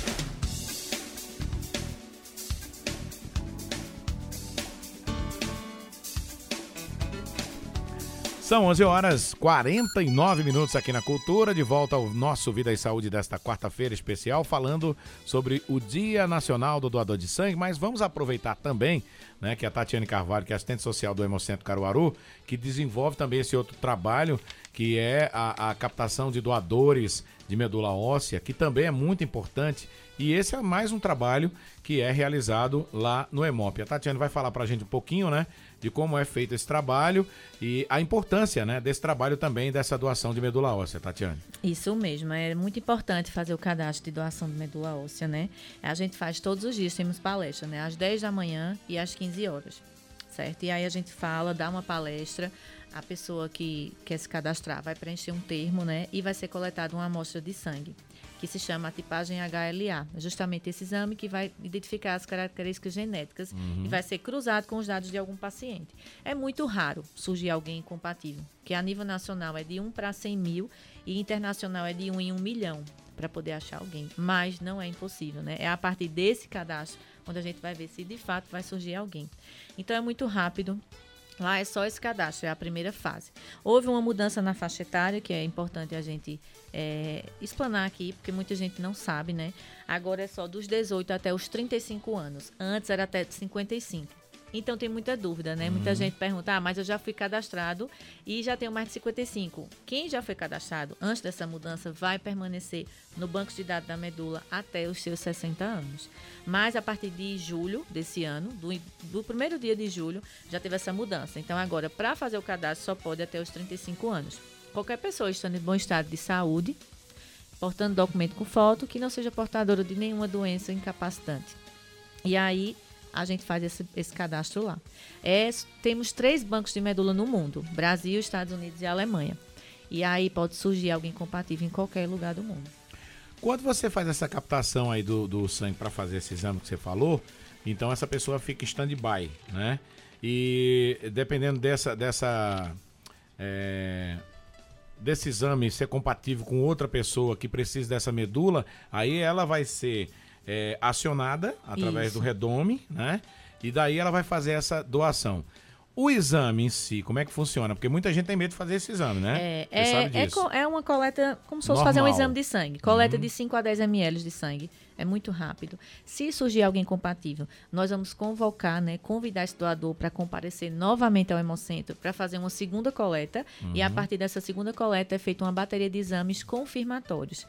São 11 horas 49 minutos aqui na Cultura, de volta ao nosso Vida e Saúde desta quarta-feira especial, falando sobre o Dia Nacional do Doador de Sangue, mas vamos aproveitar também, né, que a Tatiane Carvalho, que é assistente social do Hemocentro Caruaru, que desenvolve também esse outro trabalho, que é a, a captação de doadores de medula óssea, que também é muito importante. E esse é mais um trabalho que é realizado lá no EMOP. A Tatiana vai falar para a gente um pouquinho, né, de como é feito esse trabalho e a importância, né, desse trabalho também dessa doação de medula óssea, Tatiana. Isso mesmo, é muito importante fazer o cadastro de doação de medula óssea, né? A gente faz todos os dias, temos palestra, né, às 10 da manhã e às 15 horas, certo? E aí a gente fala, dá uma palestra, a pessoa que quer se cadastrar vai preencher um termo, né, e vai ser coletada uma amostra de sangue que se chama a tipagem HLA. É justamente esse exame que vai identificar as características genéticas uhum. e vai ser cruzado com os dados de algum paciente. É muito raro surgir alguém incompatível, que a nível nacional é de 1 para 100 mil e internacional é de 1 em 1 milhão para poder achar alguém. Mas não é impossível, né? É a partir desse cadastro onde a gente vai ver se de fato vai surgir alguém. Então é muito rápido, Lá é só esse cadastro, é a primeira fase. Houve uma mudança na faixa etária, que é importante a gente é, explanar aqui, porque muita gente não sabe, né? Agora é só dos 18 até os 35 anos. Antes era até 55. Então tem muita dúvida, né? Uhum. Muita gente pergunta, ah, mas eu já fui cadastrado e já tenho mais de 55. Quem já foi cadastrado antes dessa mudança vai permanecer no banco de dados da medula até os seus 60 anos. Mas a partir de julho desse ano, do, do primeiro dia de julho, já teve essa mudança. Então agora, para fazer o cadastro, só pode até os 35 anos. Qualquer pessoa estando em bom estado de saúde, portando documento com foto, que não seja portadora de nenhuma doença incapacitante. E aí a gente faz esse, esse cadastro lá. É, temos três bancos de medula no mundo: Brasil, Estados Unidos e Alemanha. E aí pode surgir alguém compatível em qualquer lugar do mundo. Quando você faz essa captação aí do, do sangue para fazer esse exame que você falou, então essa pessoa fica stand-by, né? E dependendo dessa, dessa é, desse exame ser compatível com outra pessoa que precisa dessa medula, aí ela vai ser é, acionada através Isso. do Redome, né? E daí ela vai fazer essa doação. O exame em si, como é que funciona? Porque muita gente tem medo de fazer esse exame, né? É, é, é, é, uma coleta, como se fosse fazer um exame de sangue. Coleta uhum. de 5 a 10 ml de sangue. É muito rápido. Se surgir alguém compatível, nós vamos convocar, né, convidar esse doador para comparecer novamente ao Hemocentro para fazer uma segunda coleta. Uhum. E a uhum. partir dessa segunda coleta é feita uma bateria de exames confirmatórios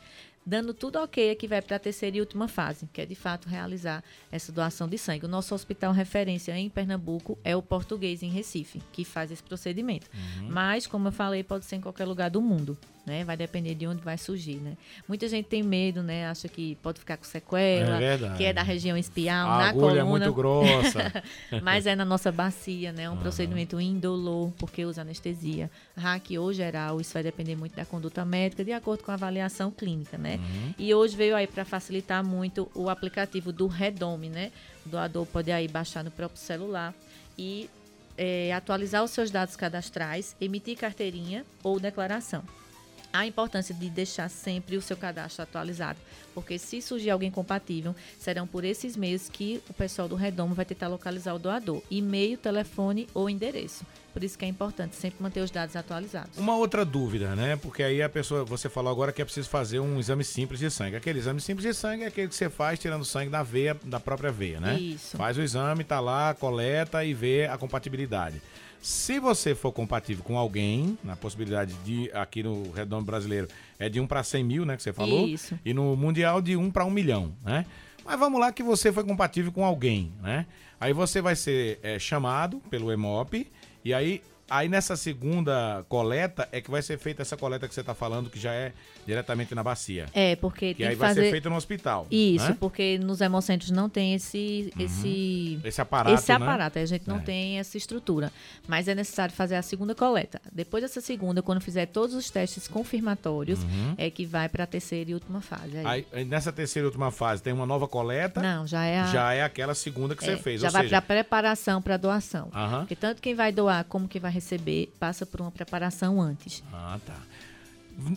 dando tudo ok que vai para a terceira e última fase, que é de fato realizar essa doação de sangue. O nosso hospital referência em Pernambuco é o Português em Recife, que faz esse procedimento. Uhum. Mas, como eu falei, pode ser em qualquer lugar do mundo né? Vai depender de onde vai surgir, né? Muita gente tem medo, né? Acha que pode ficar com sequela, é que é da região espial, A na agulha coluna. é muito grossa. <laughs> Mas é na nossa bacia, né? Um uhum. procedimento indolor, porque usa anestesia. Hack ou geral, isso vai depender muito da conduta médica, de acordo com a avaliação clínica, né? Uhum. E hoje veio aí para facilitar muito o aplicativo do Redome, né? O doador pode aí baixar no próprio celular e é, atualizar os seus dados cadastrais, emitir carteirinha ou declaração a importância de deixar sempre o seu cadastro atualizado, porque se surgir alguém compatível, serão por esses meios que o pessoal do Redomo vai tentar localizar o doador, e-mail, telefone ou endereço. Por isso que é importante sempre manter os dados atualizados. Uma outra dúvida, né? Porque aí a pessoa, você falou agora que é preciso fazer um exame simples de sangue. Aquele exame simples de sangue é aquele que você faz tirando sangue da veia, da própria veia, né? Isso. Faz o exame, tá lá, coleta e vê a compatibilidade. Se você for compatível com alguém, na possibilidade de, aqui no Redondo Brasileiro, é de 1 para 100 mil, né, que você falou. Isso. E no Mundial de 1 para 1 milhão, né? Mas vamos lá que você foi compatível com alguém, né? Aí você vai ser é, chamado pelo EMOP e aí Aí nessa segunda coleta é que vai ser feita essa coleta que você está falando, que já é diretamente na bacia. É, porque que aí vai fazer... ser feita no hospital. Isso, né? porque nos hemocentros não tem esse uhum. esse esse aparato, esse né? aparato, a gente não é. tem essa estrutura, mas é necessário fazer a segunda coleta. Depois dessa segunda, quando fizer todos os testes confirmatórios, uhum. é que vai para a terceira e última fase. Aí. aí. nessa terceira e última fase tem uma nova coleta? Não, já é a... já é aquela segunda que é, você fez, já vai para a preparação para doação. Uhum. Porque tanto quem vai doar como quem vai receber passa por uma preparação antes. Ah, tá.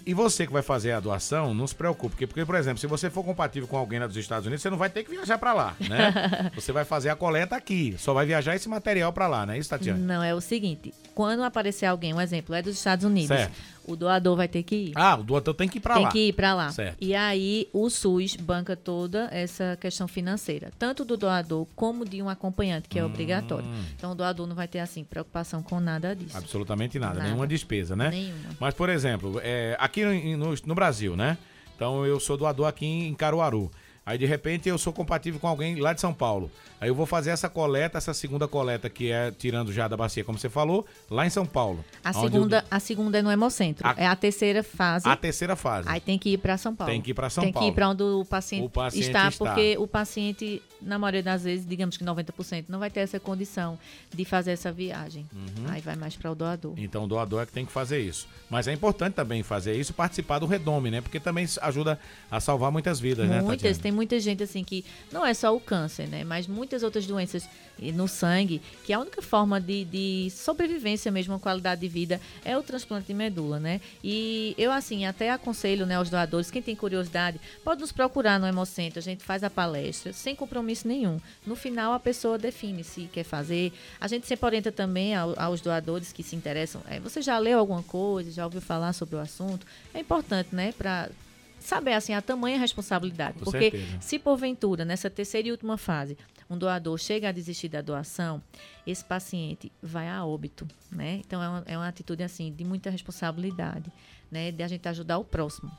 E você que vai fazer a doação, não se preocupe, porque, porque, por exemplo, se você for compatível com alguém lá dos Estados Unidos, você não vai ter que viajar para lá, né? <laughs> você vai fazer a coleta aqui, só vai viajar esse material para lá, não é isso, Tatiana? Não, é o seguinte, quando aparecer alguém, um exemplo, é dos Estados Unidos, certo o doador vai ter que ir. Ah, o doador tem que ir para lá. Tem que ir para lá. Certo. E aí o SUS banca toda essa questão financeira, tanto do doador como de um acompanhante, que é hum. obrigatório. Então o doador não vai ter assim preocupação com nada disso. Absolutamente nada, nada. nenhuma despesa, né? Nenhuma. Mas por exemplo, é, aqui no, no, no Brasil, né? Então eu sou doador aqui em Caruaru. Aí de repente eu sou compatível com alguém lá de São Paulo. Aí eu vou fazer essa coleta, essa segunda coleta que é tirando já da bacia, como você falou, lá em São Paulo. A segunda, eu... a segunda é no Hemocentro. A... É a terceira fase. A terceira fase. Aí tem que ir para São Paulo. Tem que ir para São tem Paulo. Tem que ir para onde o paciente, o paciente está, está, porque o paciente, na maioria das vezes, digamos que 90%, não vai ter essa condição de fazer essa viagem. Uhum. Aí vai mais para o doador. Então o doador é que tem que fazer isso. Mas é importante também fazer isso, participar do Redome, né? Porque também ajuda a salvar muitas vidas, muitas, né? Muitas, tem muita gente assim que não é só o câncer, né? Mas muitas outras doenças no sangue, que a única forma de, de sobrevivência mesmo, qualidade de vida, é o transplante de medula, né? E eu, assim, até aconselho né, aos doadores, quem tem curiosidade, pode nos procurar no Hemocentro, a gente faz a palestra, sem compromisso nenhum. No final, a pessoa define se quer fazer. A gente sempre orienta também ao, aos doadores que se interessam. É, você já leu alguma coisa, já ouviu falar sobre o assunto? É importante, né, para saber assim a tamanha responsabilidade. Com porque certeza. se porventura, nessa terceira e última fase, um doador chega a desistir da doação, esse paciente vai a óbito, né? Então é uma, é uma atitude assim de muita responsabilidade, né? De a gente ajudar o próximo.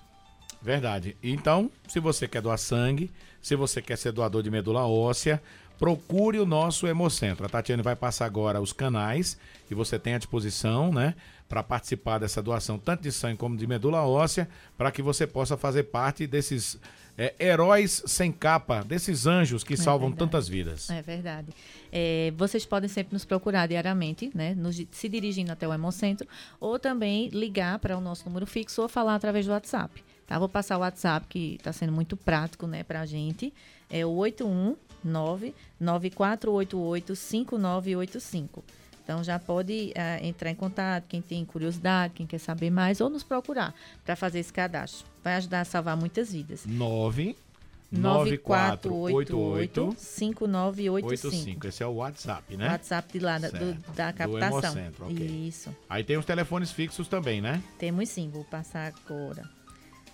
Verdade. Então, se você quer doar sangue, se você quer ser doador de medula óssea, procure o nosso Hemocentro. A Tatiane vai passar agora os canais que você tem à disposição, né? Para participar dessa doação, tanto de sangue como de medula óssea, para que você possa fazer parte desses é, heróis sem capa, desses anjos que é salvam verdade. tantas vidas. É verdade. É, vocês podem sempre nos procurar diariamente, né? Nos, se dirigindo até o Hemocentro, ou também ligar para o nosso número fixo ou falar através do WhatsApp. Tá? Vou passar o WhatsApp, que está sendo muito prático né, para a gente. É o 819 9488 5985. Então já pode uh, entrar em contato, quem tem curiosidade, quem quer saber mais, ou nos procurar para fazer esse cadastro. Vai ajudar a salvar muitas vidas. 9 9488 5985. Esse é o WhatsApp, né? WhatsApp de lá, do, da captação. Do okay. Isso. Aí tem os telefones fixos também, né? Temos sim, vou passar agora.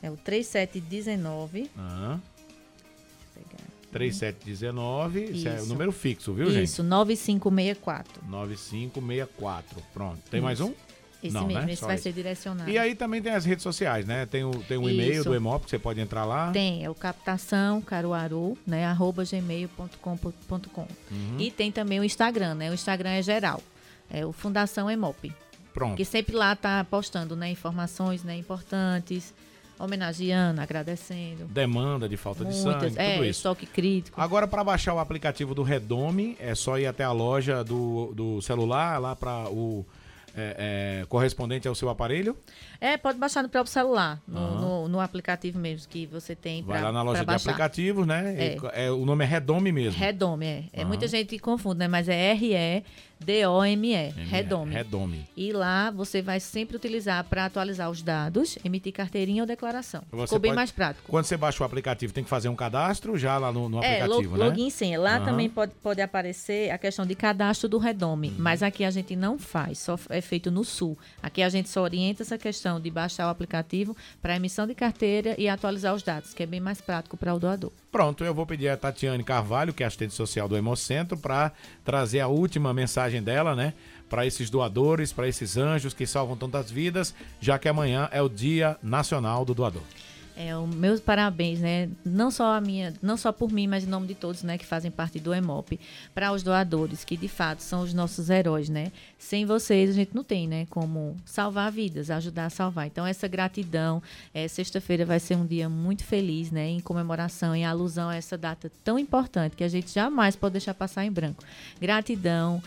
É o 3719. Aham. 3719, isso. é o número fixo, viu, gente? Isso, 9564. 9564. Pronto. Tem isso. mais um? Esse Não, mesmo, né? esse Só vai esse. ser direcionado. E aí também tem as redes sociais, né? Tem o, tem o e-mail do Emop que você pode entrar lá. Tem, é o captação caruaru, né? arroba gmail.com.com. Uhum. E tem também o Instagram, né? O Instagram é geral. É o Fundação Emop. Pronto. Que sempre lá tá postando, né? Informações, né? Importantes homenageando, agradecendo. Demanda de falta Muitas, de sangue, é, tudo isso. estoque crítico. Agora, para baixar o aplicativo do Redome, é só ir até a loja do, do celular, lá para o é, é, correspondente ao seu aparelho? É, pode baixar no próprio celular, no, uhum. no, no aplicativo mesmo que você tem. Pra, Vai lá na loja de aplicativos, né? É. é. o nome é Redome mesmo. Redome, é. é muita gente confunde, né? Mas é R-E-D-O-M-E. Redome. Redome. E lá você vai sempre utilizar para atualizar os dados, emitir carteirinha ou declaração. Você Ficou bem pode, mais prático. Quando você baixa o aplicativo, tem que fazer um cadastro já lá no, no é, aplicativo, log, né? Login sim. Lá uhum. também pode, pode aparecer a questão de cadastro do Redome. Uhum. Mas aqui a gente não faz, só é feito no Sul. Aqui a gente só orienta essa questão de baixar o aplicativo para emissão de carteira e atualizar os dados, que é bem mais prático para o doador. Pronto, eu vou pedir a Tatiane Carvalho, que é assistente social do Hemocentro, para trazer a última mensagem dela, né? Para esses doadores, para esses anjos que salvam tantas vidas, já que amanhã é o Dia Nacional do Doador. É, meus parabéns, né? Não só a minha, não só por mim, mas em nome de todos, né, que fazem parte do EMOP, para os doadores, que de fato são os nossos heróis, né? Sem vocês a gente não tem, né, como salvar vidas, ajudar a salvar. Então essa gratidão, é, sexta-feira vai ser um dia muito feliz, né, em comemoração, em alusão a essa data tão importante que a gente jamais pode deixar passar em branco. Gratidão,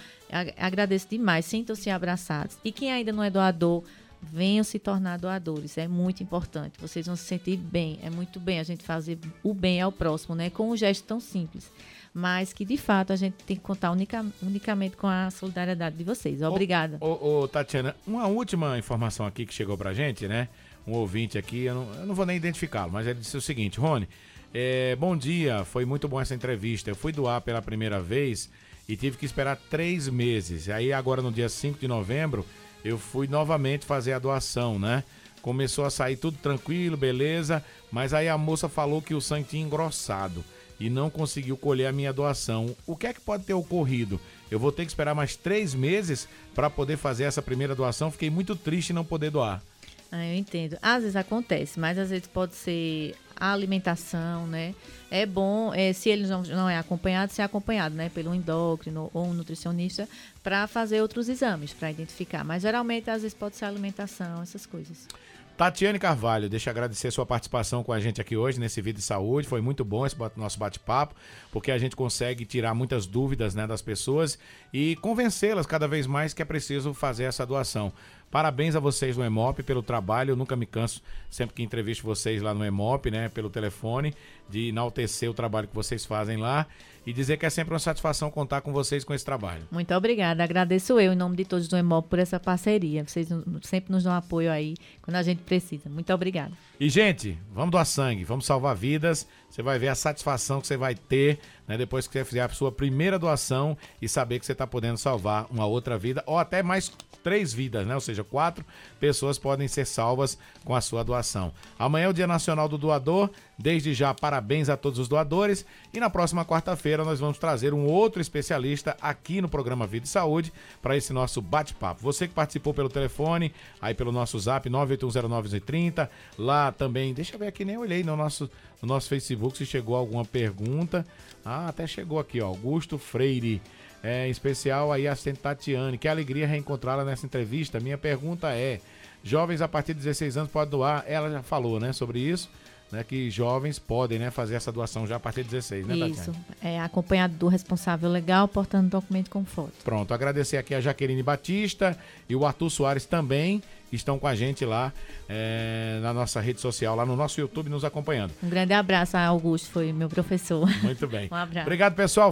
agradeço demais, sintam-se abraçados. E quem ainda não é doador, venham se tornar doadores. É muito importante. Vocês vão se sentir bem. É muito bem a gente fazer o bem ao próximo, né? Com um gesto tão simples. Mas que, de fato, a gente tem que contar unica, unicamente com a solidariedade de vocês. Obrigada. Ô, ô, ô, Tatiana, uma última informação aqui que chegou pra gente, né? um ouvinte aqui, eu não, eu não vou nem identificá-lo, mas ele disse o seguinte: Rony, é, bom dia, foi muito bom essa entrevista. Eu fui doar pela primeira vez e tive que esperar três meses. Aí agora no dia 5 de novembro eu fui novamente fazer a doação, né? Começou a sair tudo tranquilo, beleza, mas aí a moça falou que o sangue tinha engrossado e não conseguiu colher a minha doação. O que é que pode ter ocorrido? Eu vou ter que esperar mais três meses para poder fazer essa primeira doação. Fiquei muito triste não poder doar. Ah, eu entendo. Às vezes acontece, mas às vezes pode ser a alimentação, né? É bom, é, se ele não, não é acompanhado, ser acompanhado, né? Pelo endócrino ou um nutricionista para fazer outros exames, para identificar. Mas geralmente, às vezes, pode ser alimentação, essas coisas. Tatiane Carvalho, deixa eu agradecer sua participação com a gente aqui hoje nesse vídeo de saúde. Foi muito bom esse nosso bate-papo, porque a gente consegue tirar muitas dúvidas né, das pessoas e convencê-las cada vez mais que é preciso fazer essa doação. Parabéns a vocês no EMOP pelo trabalho. Eu nunca me canso, sempre que entrevisto vocês lá no EMOP, né, pelo telefone, de enaltecer o trabalho que vocês fazem lá e dizer que é sempre uma satisfação contar com vocês com esse trabalho. Muito obrigada. Agradeço eu, em nome de todos do EMOP, por essa parceria. Vocês sempre nos dão apoio aí quando a gente precisa. Muito obrigada. E, gente, vamos doar sangue, vamos salvar vidas. Você vai ver a satisfação que você vai ter né, depois que você fizer a sua primeira doação e saber que você está podendo salvar uma outra vida ou até mais três vidas, né? Ou seja, quatro pessoas podem ser salvas com a sua doação. Amanhã é o Dia Nacional do Doador. Desde já, parabéns a todos os doadores. E na próxima quarta-feira nós vamos trazer um outro especialista aqui no programa Vida e Saúde para esse nosso bate-papo. Você que participou pelo telefone, aí pelo nosso zap 9810930, lá também, deixa eu ver aqui, nem olhei no nosso, no nosso Facebook se chegou alguma pergunta. Ah, até chegou aqui, ó, Augusto Freire. É, em especial aí a assistente Tatiane. Que alegria reencontrá-la nessa entrevista. Minha pergunta é: jovens a partir de 16 anos podem doar? Ela já falou, né, sobre isso né, que jovens podem né, fazer essa doação já a partir de 16, né, Isso, Tatiana? é acompanhado do responsável legal, portando documento com foto. Pronto, agradecer aqui a Jaqueline Batista e o Arthur Soares também estão com a gente lá é, na nossa rede social, lá no nosso YouTube, nos acompanhando. Um grande abraço a Augusto, foi meu professor. Muito bem. <laughs> um abraço. Obrigado, pessoal.